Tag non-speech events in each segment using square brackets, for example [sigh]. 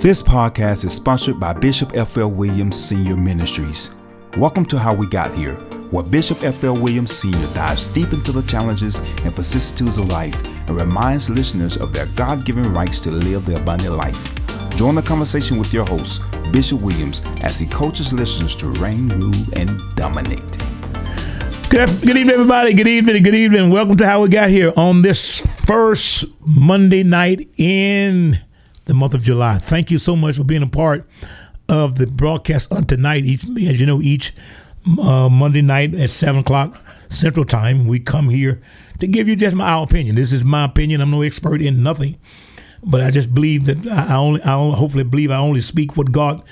This podcast is sponsored by Bishop F.L. Williams Senior Ministries. Welcome to How We Got Here, where Bishop F.L. Williams Sr. dives deep into the challenges and vicissitudes of life and reminds listeners of their God given rights to live the abundant life. Join the conversation with your host, Bishop Williams, as he coaches listeners to reign, rule, and dominate. Good, good evening, everybody. Good evening. Good evening. Welcome to How We Got Here on this first Monday night in the month of July. Thank you so much for being a part of the broadcast on tonight. Each, as you know, each uh, Monday night at seven o'clock Central Time, we come here to give you just my opinion. This is my opinion. I'm no expert in nothing, but I just believe that I only, I only, hopefully believe I only speak what God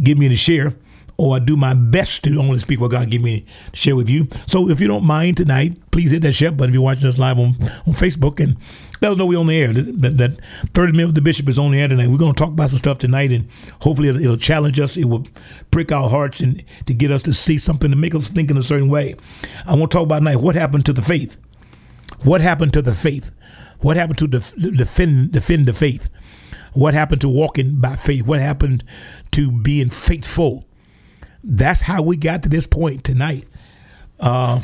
give me to share, or I do my best to only speak what God give me to share with you. So if you don't mind tonight, please hit that share button if you're watching us live on, on Facebook and let us know we're on the air. That, that 30 minutes with the bishop is on the air tonight. We're going to talk about some stuff tonight, and hopefully it'll, it'll, challenge us. It will prick our hearts and to get us to see something to make us think in a certain way. I want to talk about tonight what happened to the faith. What happened to the faith? What happened to def, defend defend the faith? What happened to walking by faith? What happened to being faithful? That's how we got to this point tonight. Uh,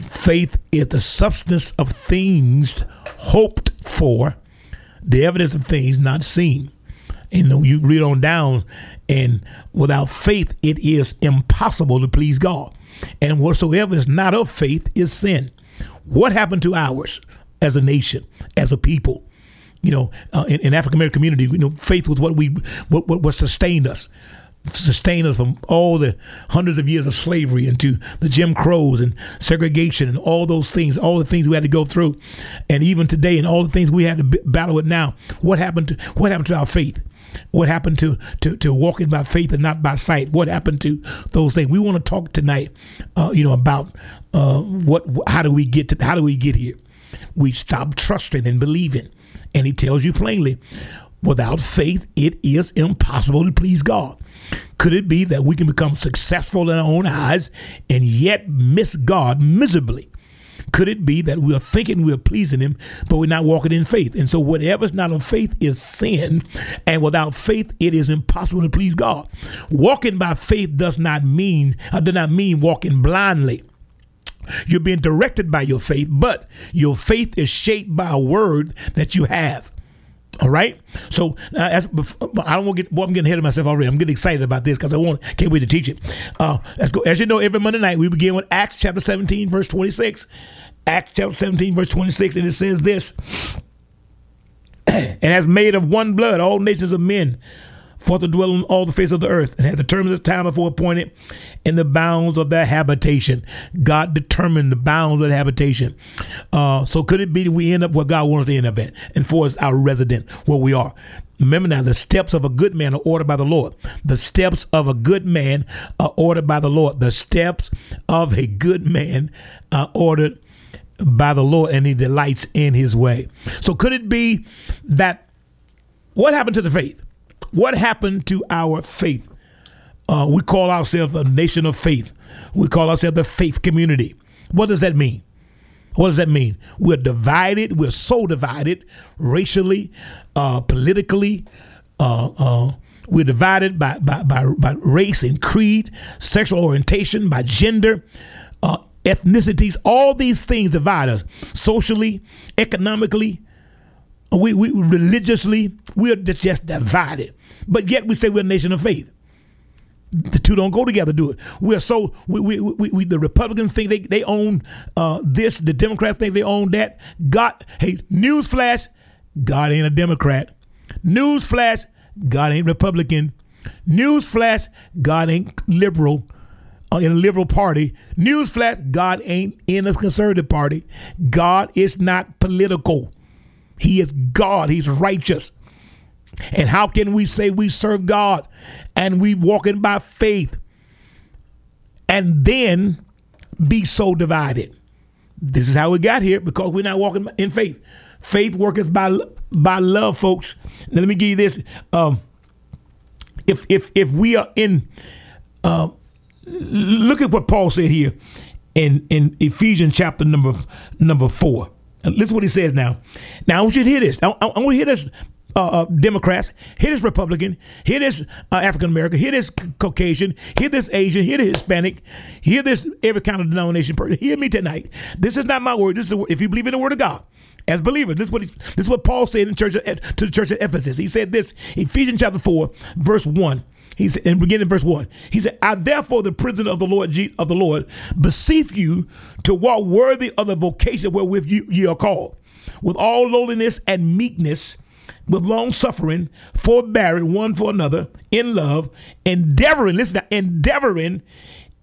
faith is the substance of things hoped for, the evidence of things not seen. And you read on down, and without faith, it is impossible to please God. And whatsoever is not of faith is sin. What happened to ours as a nation, as a people? You know, uh, in, in African American community, you know, faith was what we what, what, what sustained us sustain us from all the hundreds of years of slavery into the Jim Crows and segregation and all those things, all the things we had to go through, and even today and all the things we had to battle with now. What happened to what happened to our faith? What happened to, to, to walking by faith and not by sight? What happened to those things? We want to talk tonight, uh, you know, about uh, what how do we get to how do we get here? We stop trusting and believing, and he tells you plainly, without faith, it is impossible to please God. Could it be that we can become successful in our own eyes and yet miss God miserably? Could it be that we're thinking we're pleasing Him, but we're not walking in faith? And so, whatever's not of faith is sin, and without faith, it is impossible to please God. Walking by faith does not mean, uh, does not mean walking blindly. You're being directed by your faith, but your faith is shaped by a word that you have. All right. So uh, as, I don't want to get. I'm getting ahead of myself already. I'm getting excited about this because I want can't wait to teach it. Uh, let's go. As you know, every Monday night we begin with Acts chapter 17, verse 26. Acts chapter 17, verse 26, and it says this: [clears throat] "And has made of one blood all nations of men." For to dwell on all the face of the earth, and had determined the time before appointed in the bounds of their habitation. God determined the bounds of the habitation. Uh, so could it be that we end up where God wants to end up at, and for us our resident where we are? Remember now, the steps of a good man are ordered by the Lord. The steps of a good man are ordered by the Lord. The steps of a good man are ordered by the Lord, and he delights in his way. So could it be that what happened to the faith? What happened to our faith? Uh, we call ourselves a nation of faith. We call ourselves the faith community. What does that mean? What does that mean? We're divided. We're so divided racially, uh, politically. Uh, uh we're divided by, by, by, by, race and creed, sexual orientation, by gender, uh, ethnicities. All these things divide us socially, economically, we, we religiously, we're just divided. But yet we say we're a nation of faith. The two don't go together, do it? We're so we, we, we, we the Republicans think they, they own uh, this, the Democrats think they own that. God, hey, newsflash, God ain't a Democrat. Newsflash, God ain't Republican. Newsflash, God ain't liberal uh, in a liberal party. Newsflash, God ain't in a conservative party. God is not political. He is God. He's righteous. And how can we say we serve God and we walking by faith and then be so divided? This is how we got here because we're not walking in faith. Faith worketh by by love, folks. Now, let me give you this. Um, if if if we are in, uh, look at what Paul said here in in Ephesians chapter number number four. Listen what he says now. Now I want you to hear this. I, I, I want to hear this uh, uh, Democrats, here this Republican, here this uh, African American, here this Caucasian, here this Asian, here this Hispanic, here this every kind of denomination person. Hear me tonight. This is not my word. This is if you believe in the word of God. As believers, this is what he, this is what Paul said in church to the church at Ephesus. He said this Ephesians chapter four, verse one. He said, and beginning verse one, he said, "I therefore, the prisoner of the Lord of the Lord, beseech you to walk worthy of the vocation wherewith you, ye are called, with all lowliness and meekness." with long suffering, forbearing one for another in love, endeavoring, listen, now, endeavoring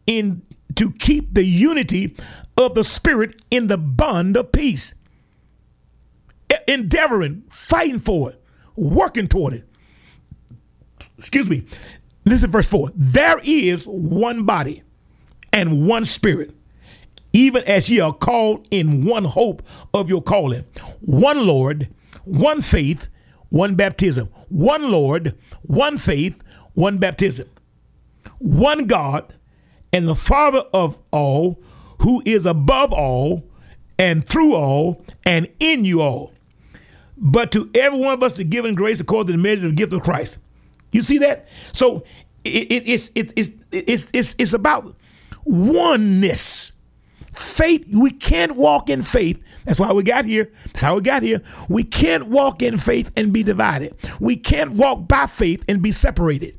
in to keep the unity of the spirit in the bond of peace. Endeavoring, fighting for it, working toward it. Excuse me. Listen, verse 4. There is one body and one spirit, even as ye are called in one hope of your calling, one Lord, one faith one baptism, one Lord, one faith, one baptism, one God, and the Father of all, who is above all, and through all, and in you all. But to every one of us to give in grace according to the measure of the gift of Christ. You see that? So it, it, it's, it, it's, it's, it's, it's about oneness. Faith, we can't walk in faith that's why we got here. That's how we got here. We can't walk in faith and be divided. We can't walk by faith and be separated.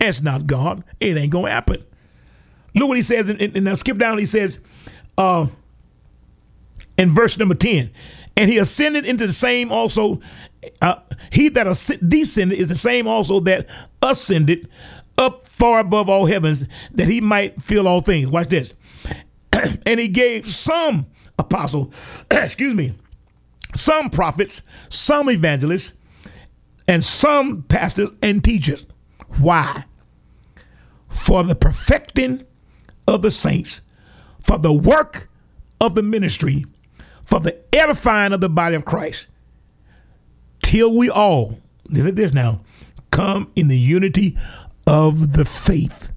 That's not God. It ain't gonna happen. Look what he says, and now skip down. He says, uh, in verse number ten, and he ascended into the same also. Uh, he that descended is the same also that ascended up far above all heavens, that he might fill all things. Watch this. [clears throat] and he gave some apostle, [clears throat] excuse me, some prophets, some evangelists, and some pastors and teachers. Why? For the perfecting of the saints, for the work of the ministry, for the edifying of the body of Christ, till we all, look at this now, come in the unity of the faith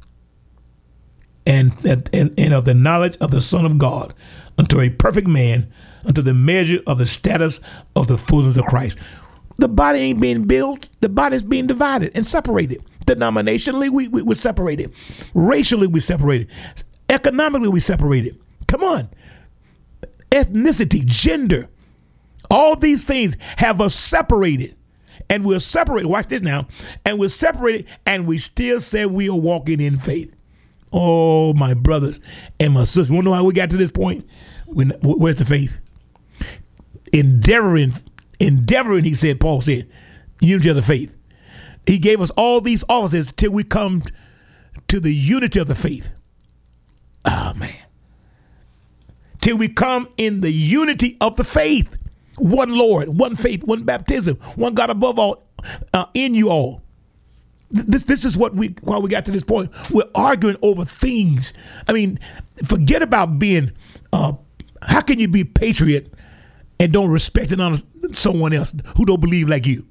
and, and, and of the knowledge of the Son of God unto a perfect man, unto the measure of the status of the fullness of Christ. The body ain't being built, the body's being divided and separated. Denominationally, we, we, we're separated. Racially, we separated. Economically, we separated. Come on. Ethnicity, gender, all these things have us separated. And we're separated. Watch this now. And we're separated, and we still say we are walking in faith. Oh, my brothers and my sisters. Know how we got to this point? Where's the faith? Endeavoring, endeavoring, he said, Paul said, unity of the faith. He gave us all these offices till we come to the unity of the faith. Oh, man. Till we come in the unity of the faith. One Lord, one faith, one baptism, one God above all, uh, in you all. This this is what we why we got to this point. We're arguing over things. I mean, forget about being. Uh, how can you be patriot and don't respect and honor someone else who don't believe like you,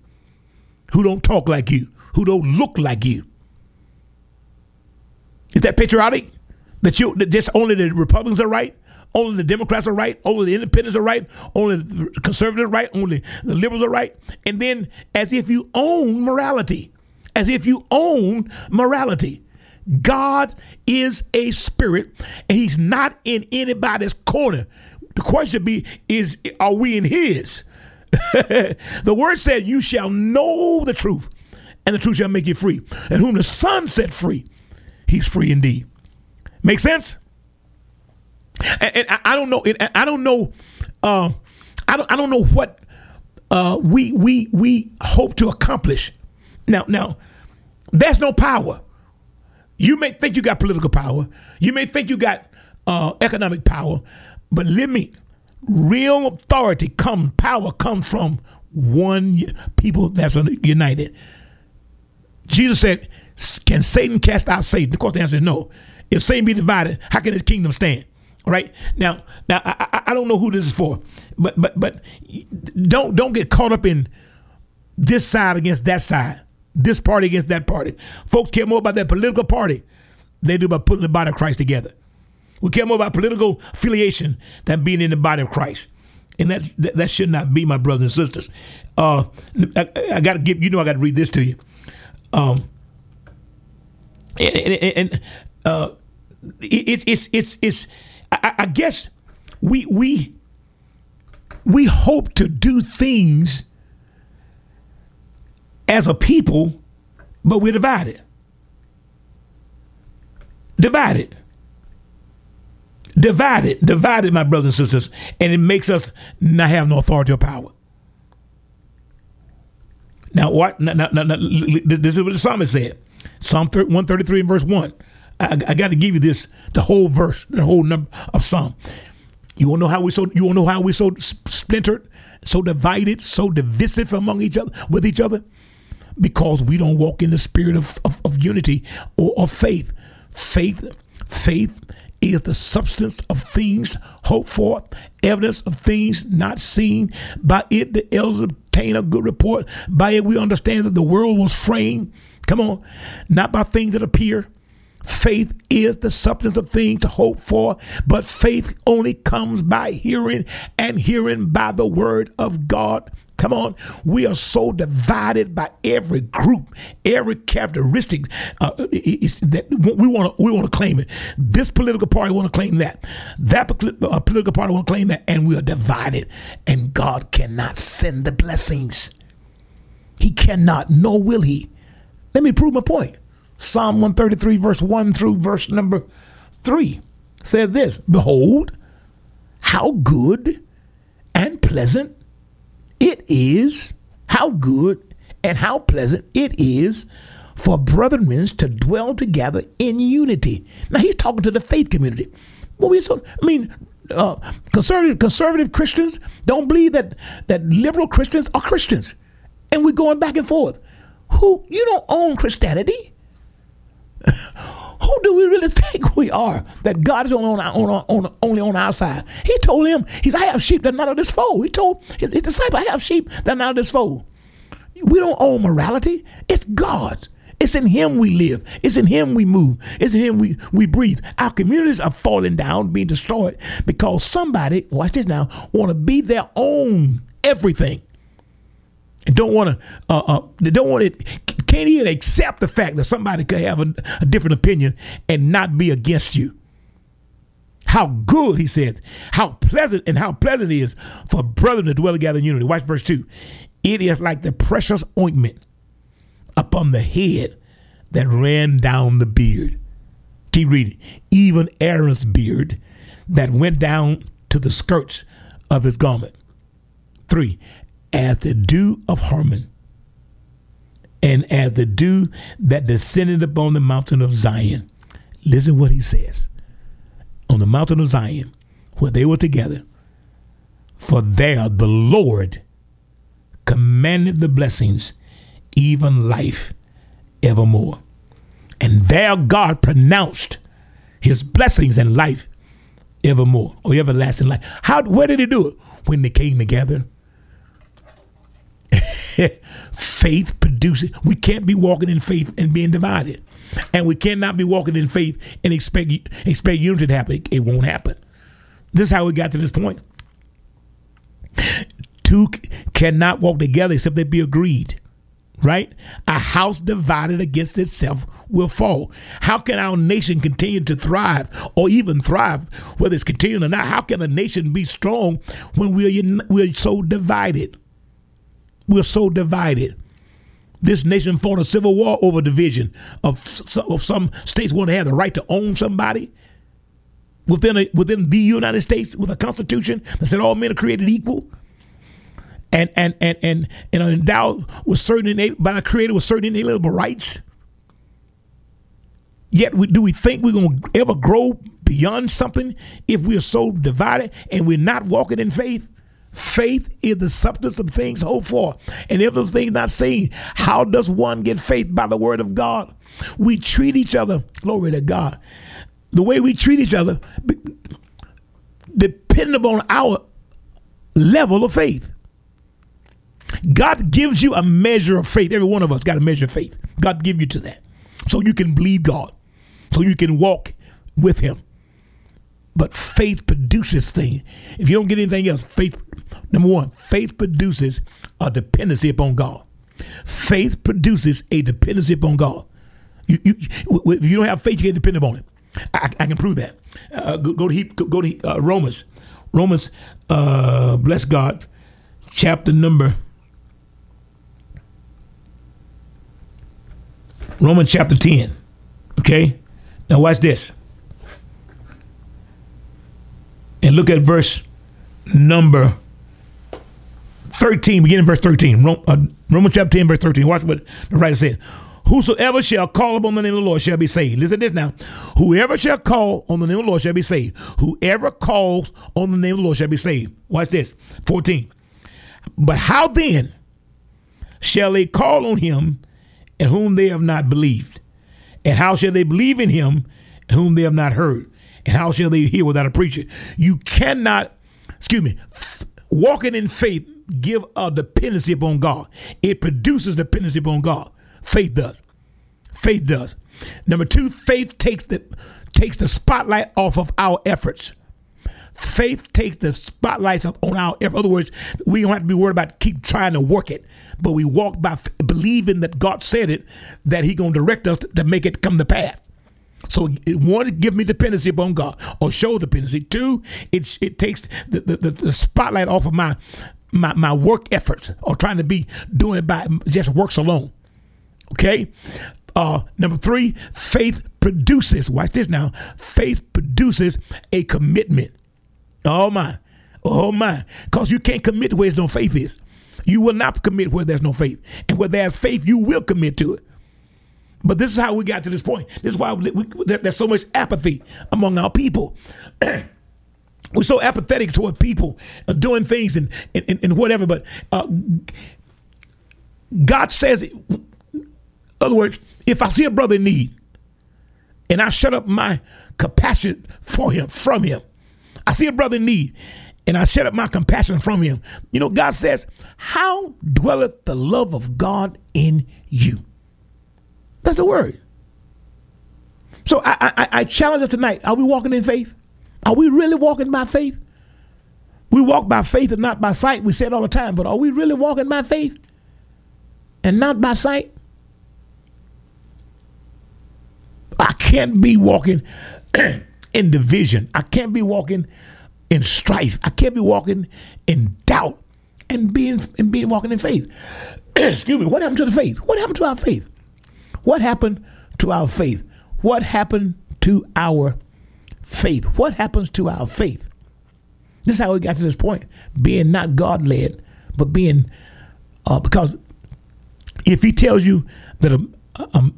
who don't talk like you, who don't look like you? Is that patriotic? That you that just only the Republicans are right, only the Democrats are right, only the independents are right, only the conservatives are right, only the liberals are right, and then as if you own morality as if you own morality. God is a spirit and he's not in anybody's corner. The question be is are we in his? [laughs] the word said you shall know the truth and the truth shall make you free. And whom the son set free, he's free indeed. Make sense? And, and I don't know. I don't know. Uh, I don't. I don't know what uh, we we we hope to accomplish. Now, now, there's no power. You may think you got political power. You may think you got uh, economic power, but let me. Real authority comes, power comes from one people that's united. Jesus said, "Can Satan cast out Satan?" Of course, the answer is no. If Satan be divided, how can his kingdom stand? Right now, now I, I don't know who this is for, but but but don't don't get caught up in this side against that side this party against that party. Folks care more about their political party than they do about putting the body of Christ together. We care more about political affiliation than being in the body of Christ. and that that, that should not be, my brothers and sisters. Uh, I, I got to give you know I got to read this to you. Um, and, and, and uh, it's it's it's it's I, I guess we we we hope to do things as a people, but we're divided. Divided. Divided, divided, my brothers and sisters, and it makes us not have no authority or power. Now, what? Now, now, now, this is what the psalmist said. Psalm 133 and verse 1. I, I got to give you this, the whole verse, the whole number of Psalm. You want to know how we so you want to know how we so splintered, so divided, so divisive among each other with each other? Because we don't walk in the spirit of, of, of unity or of faith. Faith, faith is the substance of things hoped for, evidence of things not seen. By it the elders obtain a good report. By it we understand that the world was framed. Come on, not by things that appear Faith is the substance of things to hope for, but faith only comes by hearing and hearing by the word of God. Come on, we are so divided by every group, every characteristic uh, that we want to we want to claim it. This political party want to claim that, that uh, political party want to claim that, and we are divided. And God cannot send the blessings. He cannot, nor will He. Let me prove my point. Psalm 133, verse 1 through verse number 3 says this Behold, how good and pleasant it is, how good and how pleasant it is for brethren to dwell together in unity. Now he's talking to the faith community. Well, we so I mean, uh, conservative conservative Christians don't believe that that liberal Christians are Christians, and we're going back and forth. Who you don't own Christianity? [laughs] Who do we really think we are? That God is only on, our, on, on, only on our side. He told him, He's, I have sheep that are not of this fold. He told his, his disciple, I have sheep that are not of this fold. We don't own morality. It's God. It's in Him we live. It's in Him we move. It's in Him we, we breathe. Our communities are falling down, being destroyed because somebody, watch this now, want to be their own everything and don't want to uh, uh, they don't want it can't even accept the fact that somebody could have a, a different opinion and not be against you. How good he says how pleasant and how pleasant it is for brethren to dwell together in unity. Watch verse 2 it is like the precious ointment upon the head that ran down the beard. Keep reading. Even aaron's beard that went down to the skirts of his garment. Three. As the dew of Hermon, and as the dew that descended upon the mountain of Zion. Listen what he says. On the mountain of Zion, where they were together, for there the Lord commanded the blessings, even life evermore. And there God pronounced his blessings and life evermore, or everlasting life. How where did he do it? When they came together [laughs] faith produces. We can't be walking in faith and being divided, and we cannot be walking in faith and expect expect unity to happen. It won't happen. This is how we got to this point. Two cannot walk together except they be agreed. Right? A house divided against itself will fall. How can our nation continue to thrive or even thrive, whether it's continuing or not? How can a nation be strong when we're, we're so divided? We're so divided. This nation fought a civil war over division of, of some states want to have the right to own somebody within a, within the United States with a constitution that said all men are created equal and and and and, and are endowed with certain by the creator with certain inalienable rights. Yet, we, do we think we're going to ever grow beyond something if we're so divided and we're not walking in faith? Faith is the substance of things hoped for, and if those things not seen, how does one get faith by the word of God? We treat each other, glory to God. The way we treat each other, depending upon our level of faith. God gives you a measure of faith. Every one of us got a measure of faith. God give you to that. So you can believe God. So you can walk with him. But faith produces things. If you don't get anything else, faith Number one, faith produces a dependency upon God. Faith produces a dependency upon God. You, you, if you don't have faith, you can't depend upon it. I, I can prove that. Uh, go, go, to go to uh, Romans, Romans, uh, bless God, chapter number. Romans chapter 10. Okay? Now watch this. And look at verse number 13, beginning verse 13. Uh, Romans chapter 10, verse 13. Watch what the writer said. Whosoever shall call upon the name of the Lord shall be saved. Listen to this now. Whoever shall call on the name of the Lord shall be saved. Whoever calls on the name of the Lord shall be saved. Watch this. 14. But how then shall they call on him in whom they have not believed? And how shall they believe in him whom they have not heard? And how shall they hear without a preacher? You cannot, excuse me, walking in faith give a dependency upon God. It produces dependency upon God. Faith does. Faith does. Number two, faith takes the takes the spotlight off of our efforts. Faith takes the spotlights up on our effort. In other words, we don't have to be worried about keep trying to work it, but we walk by f- believing that God said it, that He gonna direct us to make it come to pass. So one, give me dependency upon God or show dependency. Two, it it takes the, the, the spotlight off of my my, my work efforts or trying to be doing it by just works alone. Okay. Uh, number three, faith produces. Watch this now. Faith produces a commitment. Oh my, oh my, because you can't commit where there's no faith is. You will not commit where there's no faith, and where there's faith, you will commit to it. But this is how we got to this point. This is why we, we, there's so much apathy among our people. [clears throat] We're so apathetic toward people uh, doing things and, and, and whatever. But uh, God says, it. in other words, if I see a brother in need and I shut up my compassion for him, from him, I see a brother in need and I shut up my compassion from him. You know, God says, How dwelleth the love of God in you? That's the word. So I, I, I challenge us tonight. Are we walking in faith? Are we really walking by faith? We walk by faith and not by sight. We say it all the time, but are we really walking by faith and not by sight? I can't be walking [clears throat] in division. I can't be walking in strife. I can't be walking in doubt and being and being walking in faith. [clears throat] Excuse me. What happened to the faith? What happened to our faith? What happened to our faith? What happened to our faith. What happens to our faith? This is how we got to this point being not God led, but being, uh, because if he tells you that a, a,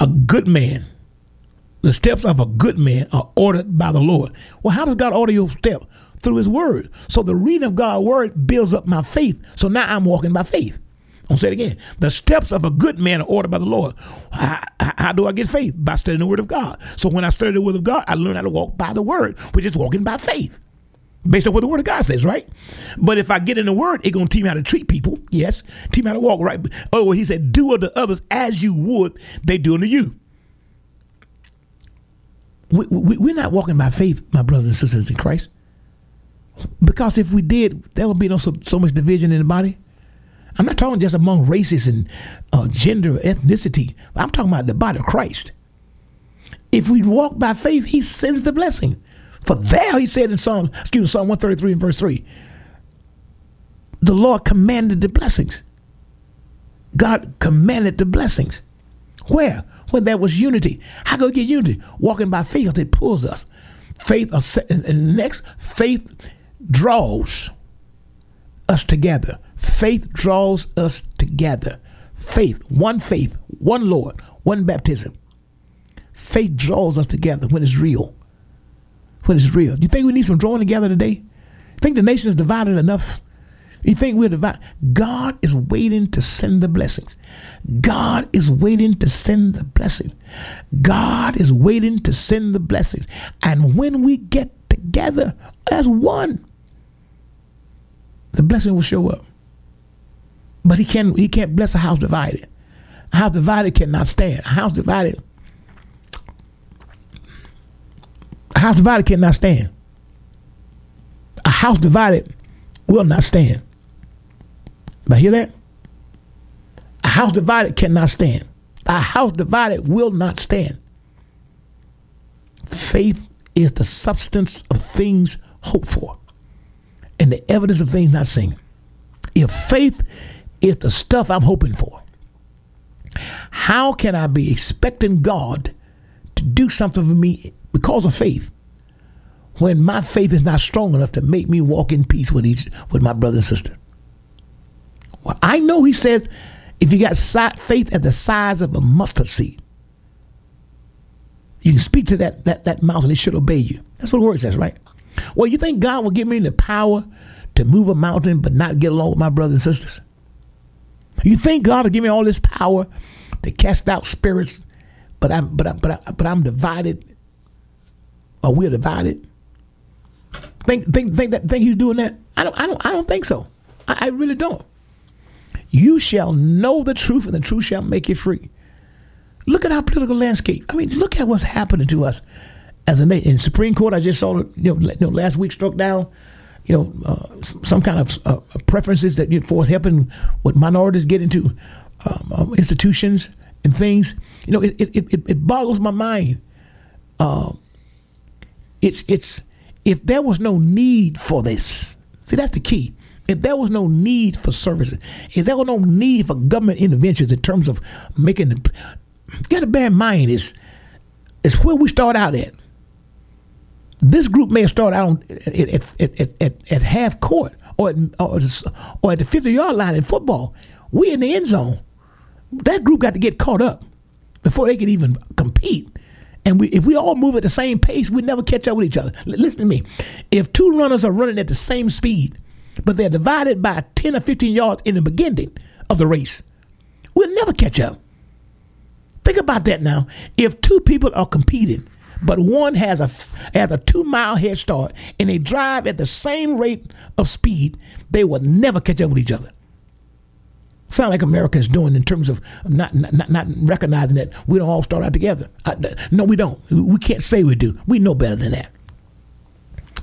a good man, the steps of a good man are ordered by the Lord. Well, how does God order your step? Through his word. So the reading of God's word builds up my faith. So now I'm walking by faith. I'll say it again. The steps of a good man are ordered by the Lord. How, how, do I get faith? By studying the word of God. So when I study the word of God, I learn how to walk by the word, which is walking by faith. Based on what the word of God says, right? But if I get in the word, it's gonna teach me how to treat people. Yes. Teach me how to walk right. Oh, well, he said, do unto others as you would they do unto you. We, we, we're not walking by faith, my brothers and sisters in Christ. Because if we did, there would be no so, so much division in the body. I'm not talking just among races and uh, gender, ethnicity. I'm talking about the body of Christ. If we walk by faith, He sends the blessing. For there, He said in Psalm, excuse me, Psalm 133 and verse 3, the Lord commanded the blessings. God commanded the blessings. Where? When there was unity. How can we get unity? Walking by faith, it pulls us. Faith, and next, faith draws us together. Faith draws us together. Faith, one faith, one Lord, one baptism. Faith draws us together when it's real. When it's real. Do you think we need some drawing together today? Think the nation is divided enough? You think we're divided? God is waiting to send the blessings. God is waiting to send the blessing. God is waiting to send the blessings. And when we get together as one, the blessing will show up. But he can't he can't bless a house divided. A house divided cannot stand. A house divided a house divided cannot stand. A house divided will not stand. But hear that? A house divided cannot stand. A house divided will not stand. Faith is the substance of things hoped for and the evidence of things not seen. If faith is the stuff I'm hoping for, how can I be expecting God to do something for me because of faith when my faith is not strong enough to make me walk in peace with each with my brother and sister? Well, I know he says if you got faith at the size of a mustard seed, you can speak to that, that, that mountain, it should obey you. That's what the word says, right? Well, you think God will give me the power to move a mountain but not get along with my brothers and sisters? You think God will give me all this power to cast out spirits, but I'm but I, but I, but I'm divided, or we're divided? Think think think that think He's doing that? I don't I don't I don't think so. I, I really don't. You shall know the truth, and the truth shall make you free. Look at our political landscape. I mean, look at what's happening to us as a nation. In Supreme Court, I just saw, you know, you know last week struck down, you know, uh, some kind of uh, preferences that you know, for helping what minorities get into um, um, institutions and things. You know, it, it, it, it boggles my mind. Uh, it's it's if there was no need for this. See, that's the key if there was no need for services, if there was no need for government interventions in terms of making the, got to bear in mind is is where we start out at. This group may started out at, at, at, at, at half court or at, or, or at the 50 yard line in football. We in the end zone. That group got to get caught up before they could even compete. And we, if we all move at the same pace, we never catch up with each other. Listen to me. If two runners are running at the same speed, but they're divided by 10 or 15 yards in the beginning of the race. We'll never catch up. Think about that now. If two people are competing, but one has a has a two mile head start and they drive at the same rate of speed, they will never catch up with each other. Sound like America is doing in terms of not, not not recognizing that we don't all start out together. I, no, we don't. We can't say we do. We know better than that.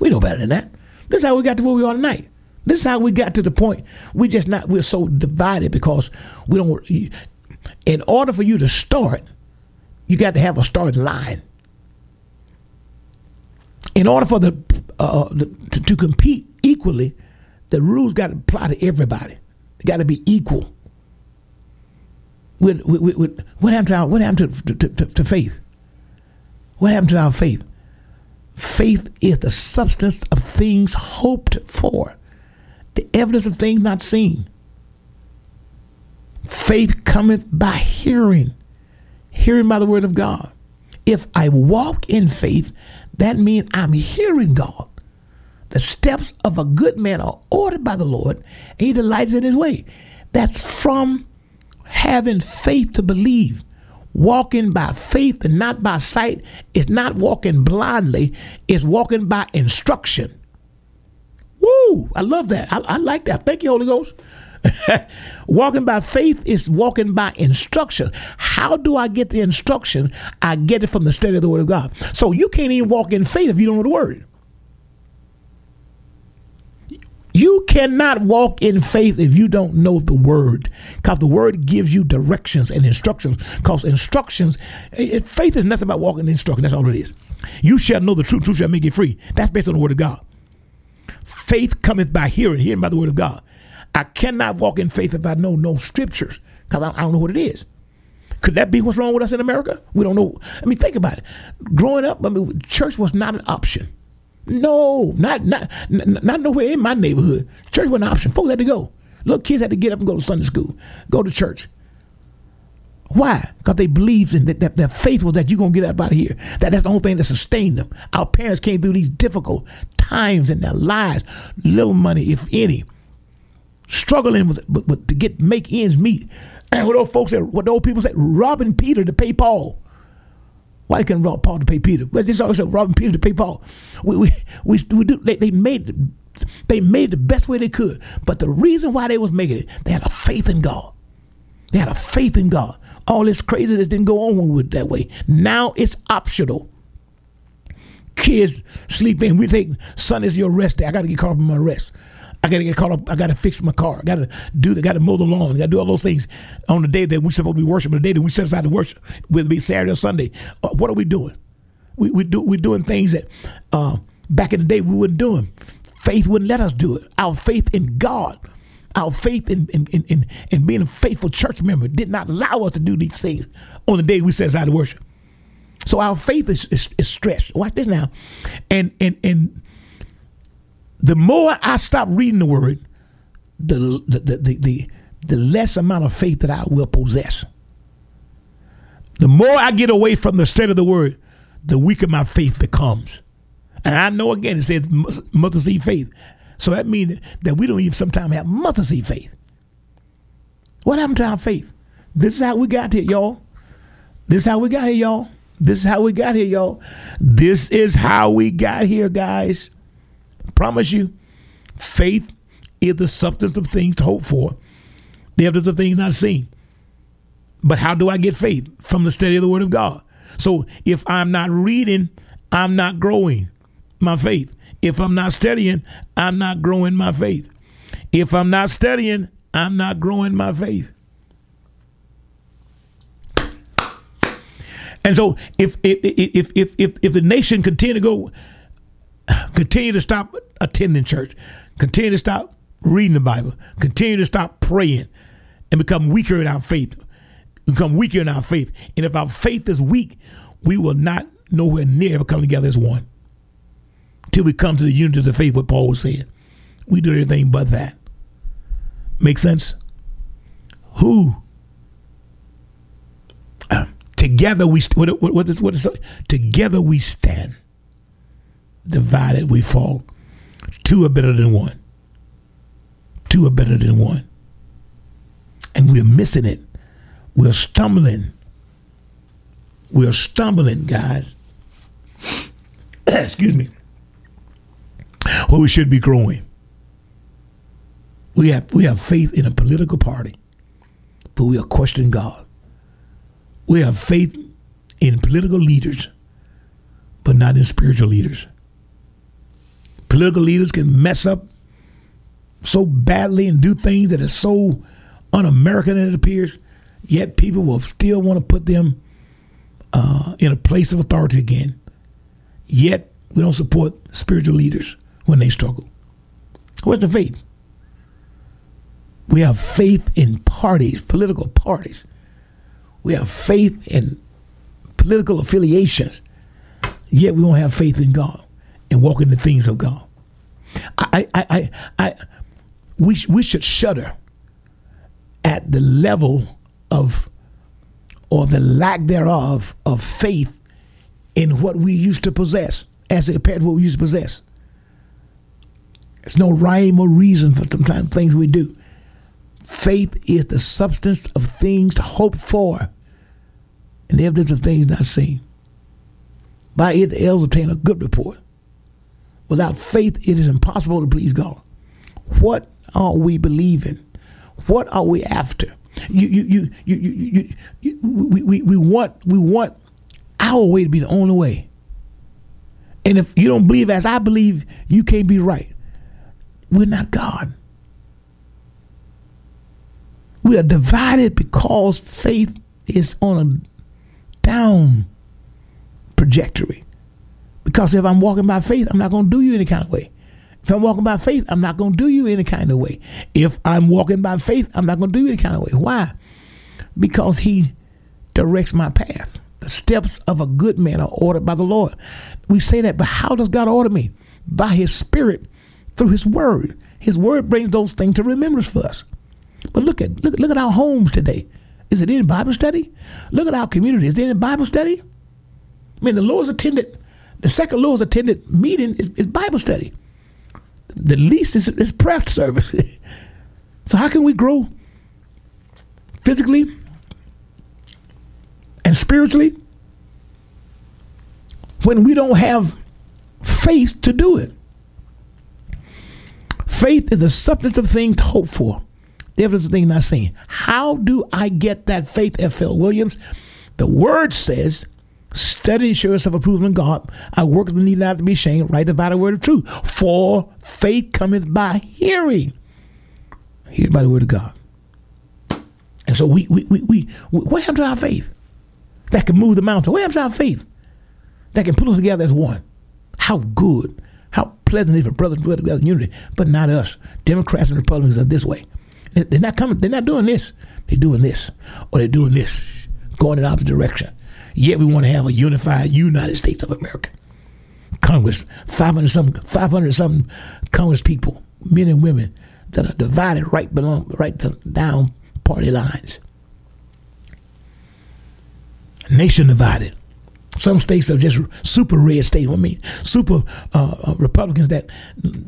We know better than that. This is how we got to where we are tonight. This is how we got to the point. We just not we're so divided because we don't. In order for you to start, you got to have a starting line. In order for the, uh, the to, to, compete equally, the rules got to apply to everybody. They got to be equal. With, with, with, what happened to our, what happened to, to, to, to faith? What happened to our faith? Faith is the substance of things hoped for the evidence of things not seen. Faith cometh by hearing, hearing by the word of God. If I walk in faith, that means I'm hearing God. The steps of a good man are ordered by the Lord, and he delights in his way. That's from having faith to believe. Walking by faith and not by sight is not walking blindly, it's walking by instruction. Woo! I love that. I, I like that. Thank you, Holy Ghost. [laughs] walking by faith is walking by instruction. How do I get the instruction? I get it from the study of the Word of God. So you can't even walk in faith if you don't know the Word. You cannot walk in faith if you don't know the Word, because the Word gives you directions and instructions. Because instructions, it, faith is nothing but walking in instruction. That's all it is. You shall know the truth. Truth shall make you free. That's based on the Word of God. Faith cometh by hearing, hearing by the word of God. I cannot walk in faith if I know no scriptures because I, I don't know what it is. Could that be what's wrong with us in America? We don't know. I mean, think about it. Growing up, I mean, church was not an option. No, not not not nowhere in my neighborhood. Church was an option. Folks had to go. Little kids had to get up and go to Sunday school, go to church. Why? Because they believed in that, that their faith was that you're gonna get up out of here. That that's the only thing that sustained them. Our parents came through these difficult times in their lives, little money, if any, struggling with, with, with to get make ends meet. And [clears throat] what those folks said, what those people said, robbing Peter to pay Paul. Why they couldn't rob Paul to pay Peter? But this always robbing Peter to pay Paul. We we we, we do. They, they made they made it the best way they could. But the reason why they was making it, they had a faith in God. They had a faith in God. All this craziness didn't go on were that way. Now it's optional. kids sleep in. We take Sunday's your rest day. I got to get caught up in my rest. I got to get caught up. I got to fix my car. I got to do. I got to mow the lawn. I got to do all those things on the day that we're supposed to be worshiping. The day that we set aside to worship, whether it be Saturday or Sunday. Uh, what are we doing? We we do we're doing things that uh, back in the day we wouldn't do. Faith wouldn't let us do it. Our faith in God, our faith in in, in, in, in being a faithful church member did not allow us to do these things on the day we set aside to worship. So our faith is, is, is stretched. Watch this now. And and and the more I stop reading the word, the the the the, the, less amount of faith that I will possess. The more I get away from the state of the word, the weaker my faith becomes. And I know again it says mustard seed faith. So that means that we don't even sometimes have mustard seed faith. What happened to our faith? This is how we got here, y'all. This is how we got here, y'all. This is how we got here, y'all. This is how we got here, guys. Promise you, faith is the substance of things hoped for, the evidence of things not seen. But how do I get faith? From the study of the Word of God. So if I'm not reading, I'm not growing my faith. If I'm not studying, I'm not growing my faith. If I'm not studying, I'm not growing my faith. And so if if if if if, if the nation continue to go continue to stop attending church, continue to stop reading the Bible, continue to stop praying and become weaker in our faith, become weaker in our faith. And if our faith is weak, we will not nowhere near ever come together as one. Till we come to the unity of the faith, what Paul was saying. We do everything but that. Make sense? Who Together we what, what, what together we stand. Divided we fall. Two are better than one. Two are better than one. And we're missing it. We're stumbling. We're stumbling, guys. [clears throat] Excuse me. Well, we should be growing. We have we have faith in a political party, but we are questioning God. We have faith in political leaders, but not in spiritual leaders. Political leaders can mess up so badly and do things that are so un American that it appears, yet people will still want to put them uh, in a place of authority again. Yet we don't support spiritual leaders when they struggle. Where's the faith? We have faith in parties, political parties we have faith in political affiliations, yet we don't have faith in God and walk in the things of God. I, I, I, I, we, we should shudder at the level of, or the lack thereof, of faith in what we used to possess as compared to what we used to possess. There's no rhyme or reason for sometimes things we do. Faith is the substance of things hoped for and the evidence of things not seen. By it, the elders obtain a good report. Without faith, it is impossible to please God. What are we believing? What are we after? You, you, you, you, you, you, you we, we, we want, we want our way to be the only way. And if you don't believe as I believe, you can't be right. We're not God. We are divided because faith is on a down trajectory. Because if I'm walking by faith, I'm not going to do you any kind of way. If I'm walking by faith, I'm not going to do you any kind of way. If I'm walking by faith, I'm not going to do you any kind of way. Why? Because He directs my path. The steps of a good man are ordered by the Lord. We say that, but how does God order me? By His Spirit, through His Word. His Word brings those things to remembrance for us. But look at look, look at our homes today. Is it in Bible study? Look at our community. Is it in Bible study? I mean, the Lord's attended, the second Lord's attended meeting is, is Bible study. The least is, is prayer service. [laughs] so how can we grow physically and spiritually when we don't have faith to do it? Faith is the substance of things hoped for the evidence of things not seen. How do I get that faith, F.L. Williams? The word says, study show yourself in God. I work the need not to be ashamed, right about the word of truth. For faith cometh by hearing. Hear by the word of God. And so we, we, we, we, what happened to our faith? That can move the mountain. What happened to our faith? That can pull us together as one. How good, how pleasant it is for brothers to together in unity, but not us. Democrats and Republicans are this way. They're not coming, they're not doing this. They're doing this. Or they're doing this, going in the opposite direction. Yet we want to have a unified United States of America. Congress, 500 something, 500 something Congress people, men and women that are divided right below, right down party lines. Nation divided. Some states are just super red states. I mean, super uh, uh, Republicans that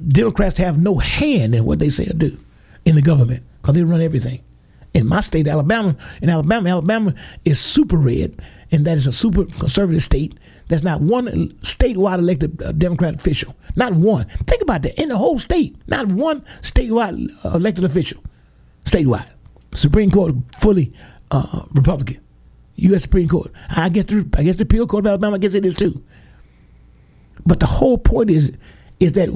Democrats have no hand in what they say or do in the government because they run everything. In my state, Alabama, in Alabama, Alabama is super red, and that is a super conservative state. There's not one statewide elected uh, Democrat official. Not one. Think about that. In the whole state, not one statewide uh, elected official. Statewide. Supreme Court fully uh, Republican. U.S. Supreme Court. I guess the I guess the appeal court of Alabama. I guess it is too. But the whole point is is that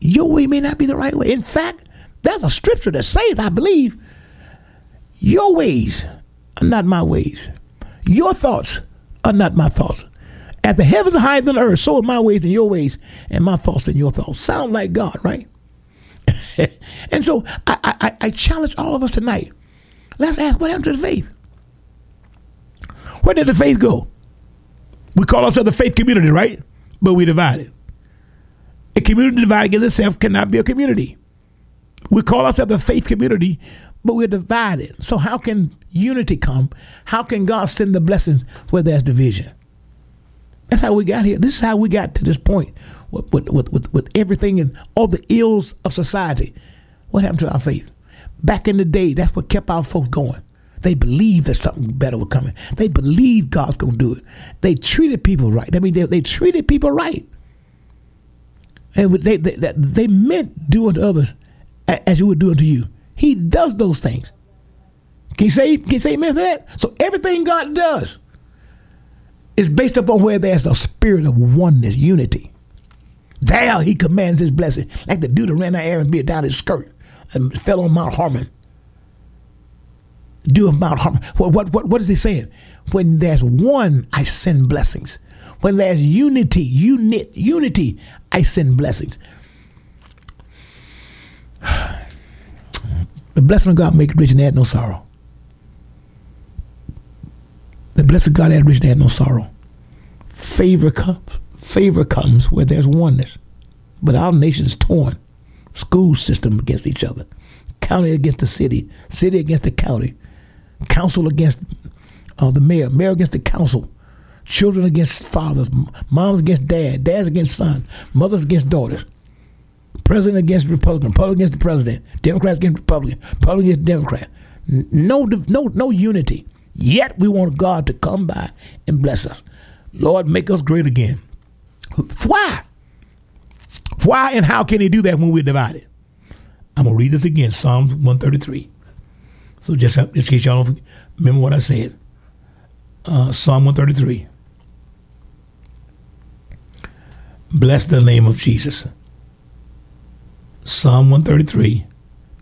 your way may not be the right way. In fact, there's a scripture that says, I believe, your ways are not my ways. Your thoughts are not my thoughts. As the heavens are higher than the earth, so are my ways and your ways, and my thoughts and your thoughts. Sound like God, right? [laughs] and so I, I, I challenge all of us tonight. Let's ask what happened to the faith? Where did the faith go? We call ourselves the faith community, right? But we divided. A community divided against itself cannot be a community. We call ourselves the faith community, but we're divided. So how can unity come? How can God send the blessings where there's division? That's how we got here. This is how we got to this point with, with, with, with everything and all the ills of society. What happened to our faith? Back in the day, that's what kept our folks going. They believed that something better was coming. They believed God's going to do it. They treated people right. I mean, they, they treated people right. And they, they, they, meant doing to others as you would do unto you. He does those things. Can you say, can you say amen to that? So everything God does is based upon where there's a spirit of oneness, unity. There he commands his blessing, like the dude that ran out Aaron's beard down his skirt and fell on Mount Hermon. Dew of Mount Hermon. What, what, what, what is he saying? When there's one, I send blessings. When there's unity, unit, unity, I send blessings. The blessing of God make rich and add no sorrow. The blessing of God add rich and add no sorrow. Favor comes. Favor comes where there's oneness. But our nation is torn. School system against each other. County against the city. City against the county. Council against uh, the mayor. Mayor against the council. Children against fathers. Moms against dad. Dads against son. Mothers against daughters president against Republican, Republican against the president, Democrats against Republican, Republican against Democrat. No, no, no unity. Yet we want God to come by and bless us. Lord, make us great again. Why? Why and how can He do that when we're divided? I'm gonna read this again, Psalms 133. So just, just in case y'all don't remember what I said, uh, Psalm 133. Bless the name of Jesus. Psalm 133,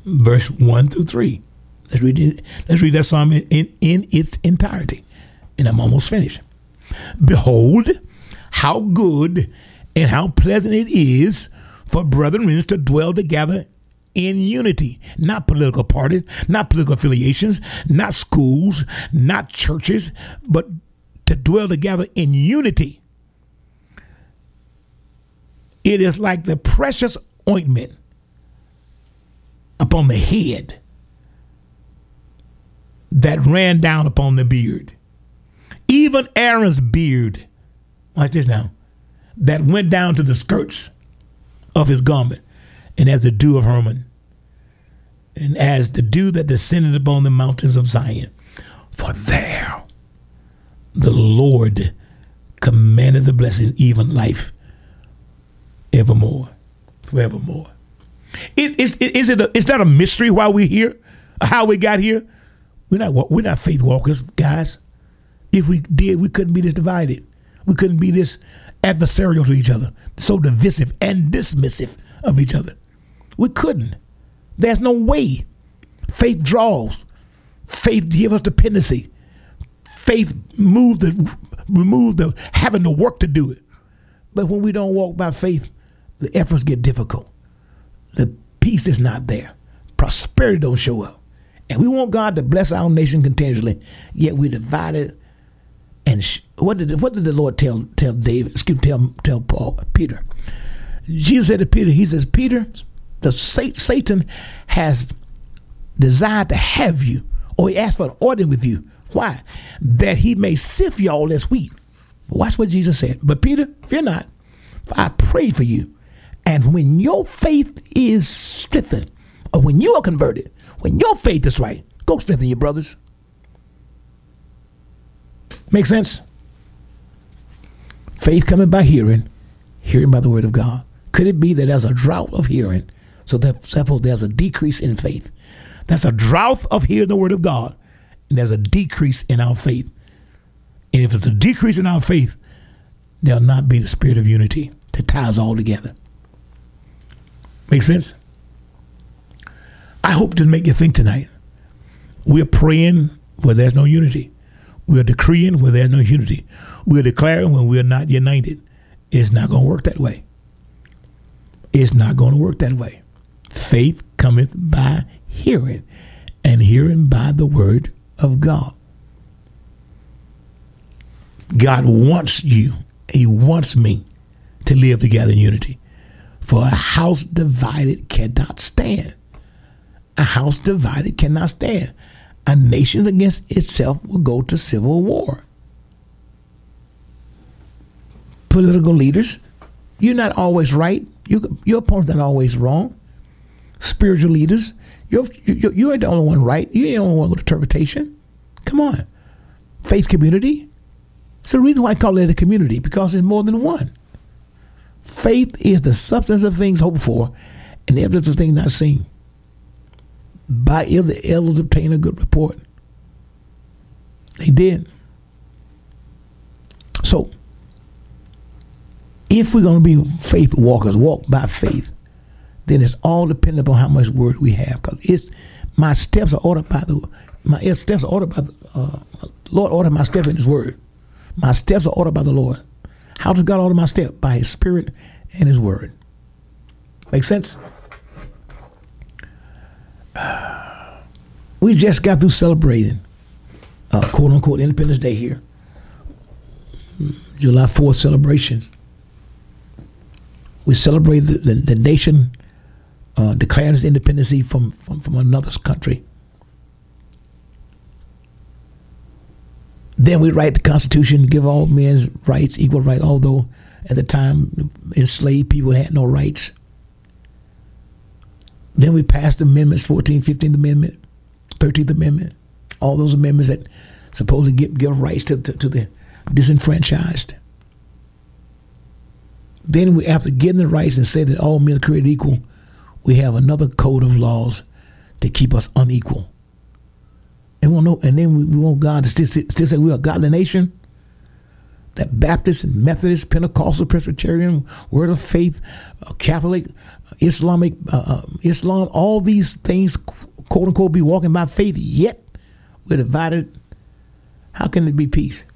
verse 1 through 3. Let's read it. Let's read that psalm in, in, in its entirety. And I'm almost finished. Behold, how good and how pleasant it is for brethren to dwell together in unity, not political parties, not political affiliations, not schools, not churches, but to dwell together in unity. It is like the precious ointment upon the head that ran down upon the beard. Even Aaron's beard, watch this now, that went down to the skirts of his garment, and as the dew of Hermon, and as the dew that descended upon the mountains of Zion. For there the Lord commanded the blessings, even life evermore, forevermore. Is, is, is it a, is that a mystery why we're here? How we got here? We're not we're not faith walkers, guys. If we did, we couldn't be this divided. We couldn't be this adversarial to each other, so divisive and dismissive of each other. We couldn't. There's no way. Faith draws. Faith gives us dependency. Faith moves the remove the having to work to do it. But when we don't walk by faith, the efforts get difficult. The peace is not there. Prosperity don't show up. And we want God to bless our nation continuously, yet we're divided. And sh- what did what did the Lord tell tell David? Excuse me, tell tell Paul Peter. Jesus said to Peter, He says, Peter, the Satan has desired to have you, or he asked for an order with you. Why? That he may sift y'all as wheat. Watch what Jesus said. But Peter, fear not, for I pray for you. And when your faith is strengthened, or when you are converted, when your faith is right, go strengthen your brothers. Make sense? Faith coming by hearing, hearing by the word of God. Could it be that there's a drought of hearing, so therefore there's a decrease in faith? That's a drought of hearing the word of God, and there's a decrease in our faith. And if it's a decrease in our faith, there'll not be the spirit of unity that ties all together. Make sense? I hope to make you think tonight. We're praying where there's no unity. We're decreeing where there's no unity. We're declaring when we're not united. It's not going to work that way. It's not going to work that way. Faith cometh by hearing, and hearing by the word of God. God wants you, He wants me to live together in unity. For a house divided cannot stand. A house divided cannot stand. A nation against itself will go to civil war. Political leaders, you're not always right. You, your opponent's not always wrong. Spiritual leaders, you, you ain't the only one right. You ain't the only one with interpretation. Come on. Faith community. It's the reason why I call it a community, because it's more than one. Faith is the substance of things hoped for and the evidence of things not seen. By ill the elders obtain a good report. They did. So, if we're going to be faith walkers, walk by faith, then it's all dependent upon how much word we have. Because it's my steps are ordered by the my steps are ordered by the uh, Lord. Order my step in His Word. My steps are ordered by the Lord. How does God order my step? By His Spirit and His Word. Make sense? We just got through celebrating, uh, quote unquote, Independence Day here. July 4th celebrations. We celebrate the, the, the nation uh, declaring its independence from, from, from another country. Then we write the Constitution, give all men's rights, equal rights, although at the time enslaved people had no rights. Then we passed amendments, 14th, 15th Amendment, 13th Amendment, all those amendments that supposedly give, give rights to, to, to the disenfranchised. Then we, after getting the rights and say that all men are created equal, we have another code of laws to keep us unequal. And, we'll know, and then we, we want God to still, still say we're a godly nation. That Baptist Methodist, Pentecostal, Presbyterian, Word of Faith, uh, Catholic, uh, Islamic, uh, uh, Islam, all these things, quote unquote, be walking by faith, yet we're divided. How can it be peace?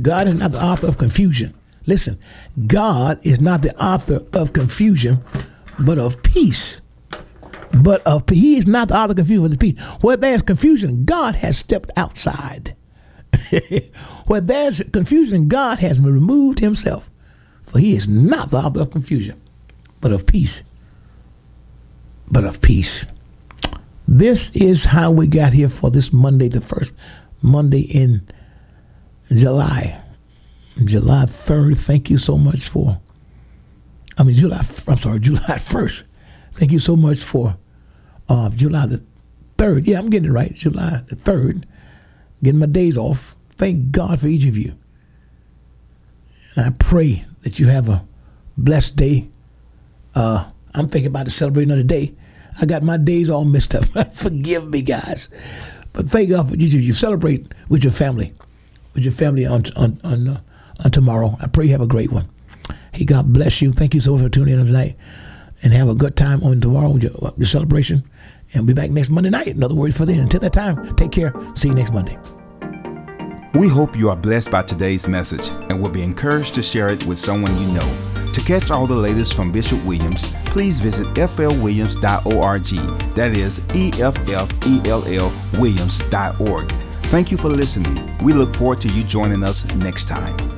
God is not the author of confusion. Listen, God is not the author of confusion, but of peace. But of he is not the author of confusion, but of peace. Where there's confusion, God has stepped outside. [laughs] Where there's confusion, God has removed himself. For he is not the author of confusion, but of peace. But of peace. This is how we got here for this Monday, the first Monday in July. July 3rd. Thank you so much for, I mean, July, I'm sorry, [laughs] July 1st. Thank you so much for uh, July the 3rd. Yeah, I'm getting it right. July the 3rd. Getting my days off. Thank God for each of you. And I pray that you have a blessed day. Uh, I'm thinking about to celebrate another day. I got my days all messed up. [laughs] Forgive me, guys. But thank God for each of you. Celebrate with your family, with your family on on on uh, uh, tomorrow. I pray you have a great one. Hey, God bless you. Thank you so much for tuning in tonight. And have a good time on tomorrow with your, uh, your celebration. And be back next Monday night. In other words, for then. Until that time, take care. See you next Monday. We hope you are blessed by today's message and will be encouraged to share it with someone you know. To catch all the latest from Bishop Williams, please visit flwilliams.org. That is E F F E L L Williams.org. Thank you for listening. We look forward to you joining us next time.